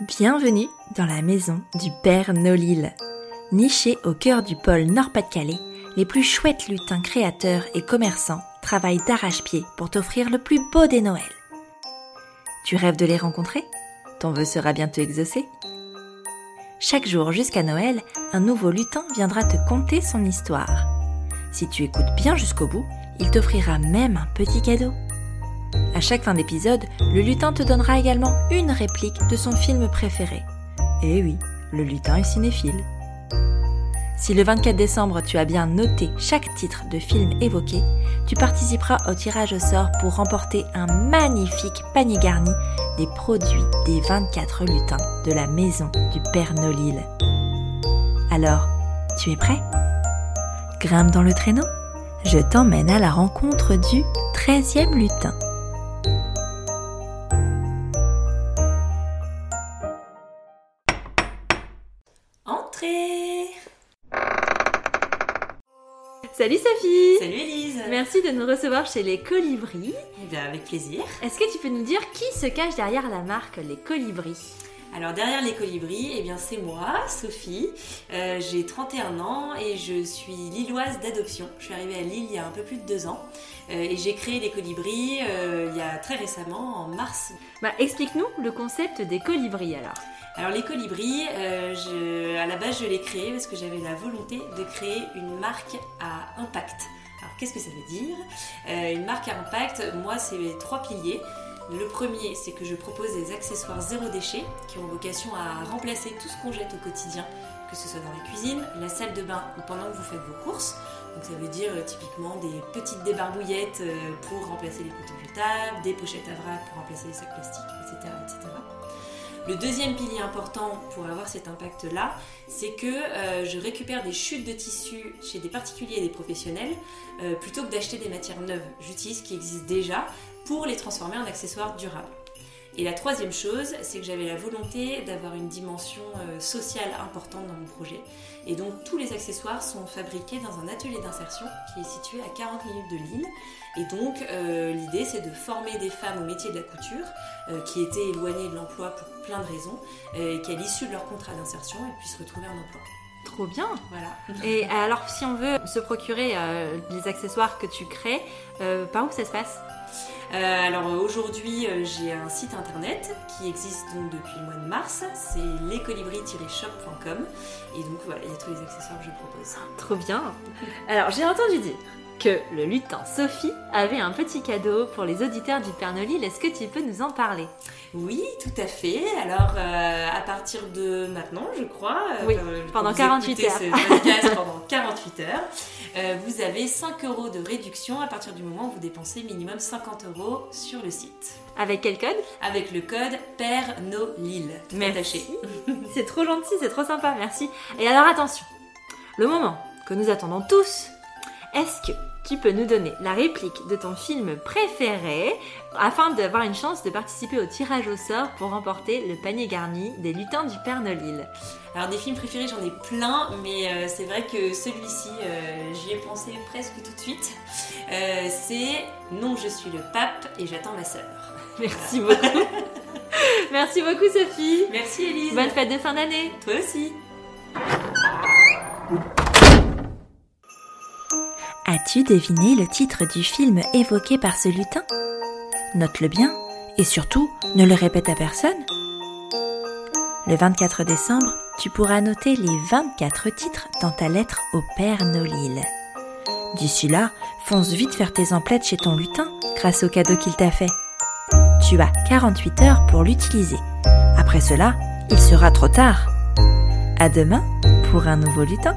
Bienvenue dans la maison du Père Nolil. Niché au cœur du pôle Nord-Pas-de-Calais, les plus chouettes lutins créateurs et commerçants travaillent d'arrache-pied pour t'offrir le plus beau des Noëls. Tu rêves de les rencontrer? Ton vœu sera bientôt exaucé? Chaque jour jusqu'à Noël, un nouveau lutin viendra te conter son histoire. Si tu écoutes bien jusqu'au bout, il t'offrira même un petit cadeau. À chaque fin d'épisode, le lutin te donnera également une réplique de son film préféré. Et oui, le lutin est cinéphile. Si le 24 décembre tu as bien noté chaque titre de film évoqué, tu participeras au tirage au sort pour remporter un magnifique panier garni des produits des 24 lutins de la maison du Père Nolil. Alors, tu es prêt? Grimpe dans le traîneau? Je t'emmène à la rencontre du 13e lutin. Salut Sophie Salut Elise Merci de nous recevoir chez les Colibris. Eh bien avec plaisir. Est-ce que tu peux nous dire qui se cache derrière la marque Les Colibris? Alors derrière les colibris, eh bien c'est moi, Sophie. Euh, j'ai 31 ans et je suis lilloise d'adoption. Je suis arrivée à Lille il y a un peu plus de deux ans. Euh, et j'ai créé les colibris euh, il y a très récemment, en mars. Bah explique-nous le concept des Colibris alors. Alors les colibris, je- à la base je l'ai créé parce que j'avais la volonté de créer une marque à impact. Alors qu'est-ce que ça veut dire? Une marque à impact, moi c'est trois piliers. Le premier, c'est que je propose des accessoires zéro déchet qui ont vocation à remplacer tout ce qu'on jette au quotidien, que ce soit dans la cuisine, la salle de bain ou pendant que vous faites vos courses. Donc ça veut dire euh, typiquement des petites débarbouillettes euh, pour remplacer les couteaux jetables, des pochettes à vrac pour remplacer les sacs plastiques, etc. etc. Le deuxième pilier important pour avoir cet impact-là, c'est que euh, je récupère des chutes de tissus chez des particuliers et des professionnels euh, plutôt que d'acheter des matières neuves. J'utilise ce qui existe déjà pour les transformer en accessoires durables. Et la troisième chose, c'est que j'avais la volonté d'avoir une dimension euh, sociale importante dans mon projet. Et donc tous les accessoires sont fabriqués dans un atelier d'insertion qui est situé à 40 minutes de Lille. Et donc euh, l'idée c'est de former des femmes au métier de la couture euh, qui étaient éloignées de l'emploi pour plein de raisons et qu'à l'issue de leur contrat d'insertion elles puissent retrouver un emploi. Trop bien Voilà. Et alors si on veut se procurer euh, les accessoires que tu crées, euh, par où ça se passe? Euh, alors aujourd'hui, euh, j'ai un site internet qui existe donc depuis le mois de mars. C'est lescolibris-shop.com. Et donc voilà, il y a tous les accessoires que je propose. Trop bien Alors j'ai entendu dire que le lutin Sophie avait un petit cadeau pour les auditeurs du Père Nolil. Est-ce que tu peux nous en parler? Oui, tout à fait. Alors euh, à partir de maintenant, je crois, euh, Oui, quand- pendant quand vous 48 écoutez heures. ce podcast pendant 48 heures, euh, vous avez 5 euros de réduction à partir du moment où vous dépensez minimum 50 euros sur le site. Avec quel code? Avec le code PERNOLIL. tout attaché. C'est trop gentil, c'est trop sympa, merci. Et alors attention, le moment que nous attendons tous, est-ce que tu peux nous donner la réplique de ton film préféré afin d'avoir une chance de participer au tirage au sort pour remporter le panier garni des lutins du Père Nolil Alors des films préférés, j'en ai plein, mais euh, c'est vrai que celui-ci, euh, j'y ai pensé presque tout de suite. Euh, c'est Non, je suis le pape et j'attends ma sœur. Merci beaucoup. Merci beaucoup Sophie. Merci Elise. Bonne fête de fin d'année. Toi aussi. As-tu deviné le titre du film évoqué par ce lutin? Note-le bien et surtout ne le répète à personne. Le 24 décembre, tu pourras noter les 24 titres dans ta lettre au Père Nolil. D'ici là, fonce vite faire tes emplettes chez ton lutin grâce au cadeau qu'il t'a fait. Tu as 48 heures pour l'utiliser. Après cela, il sera trop tard. À demain pour un nouveau lutin.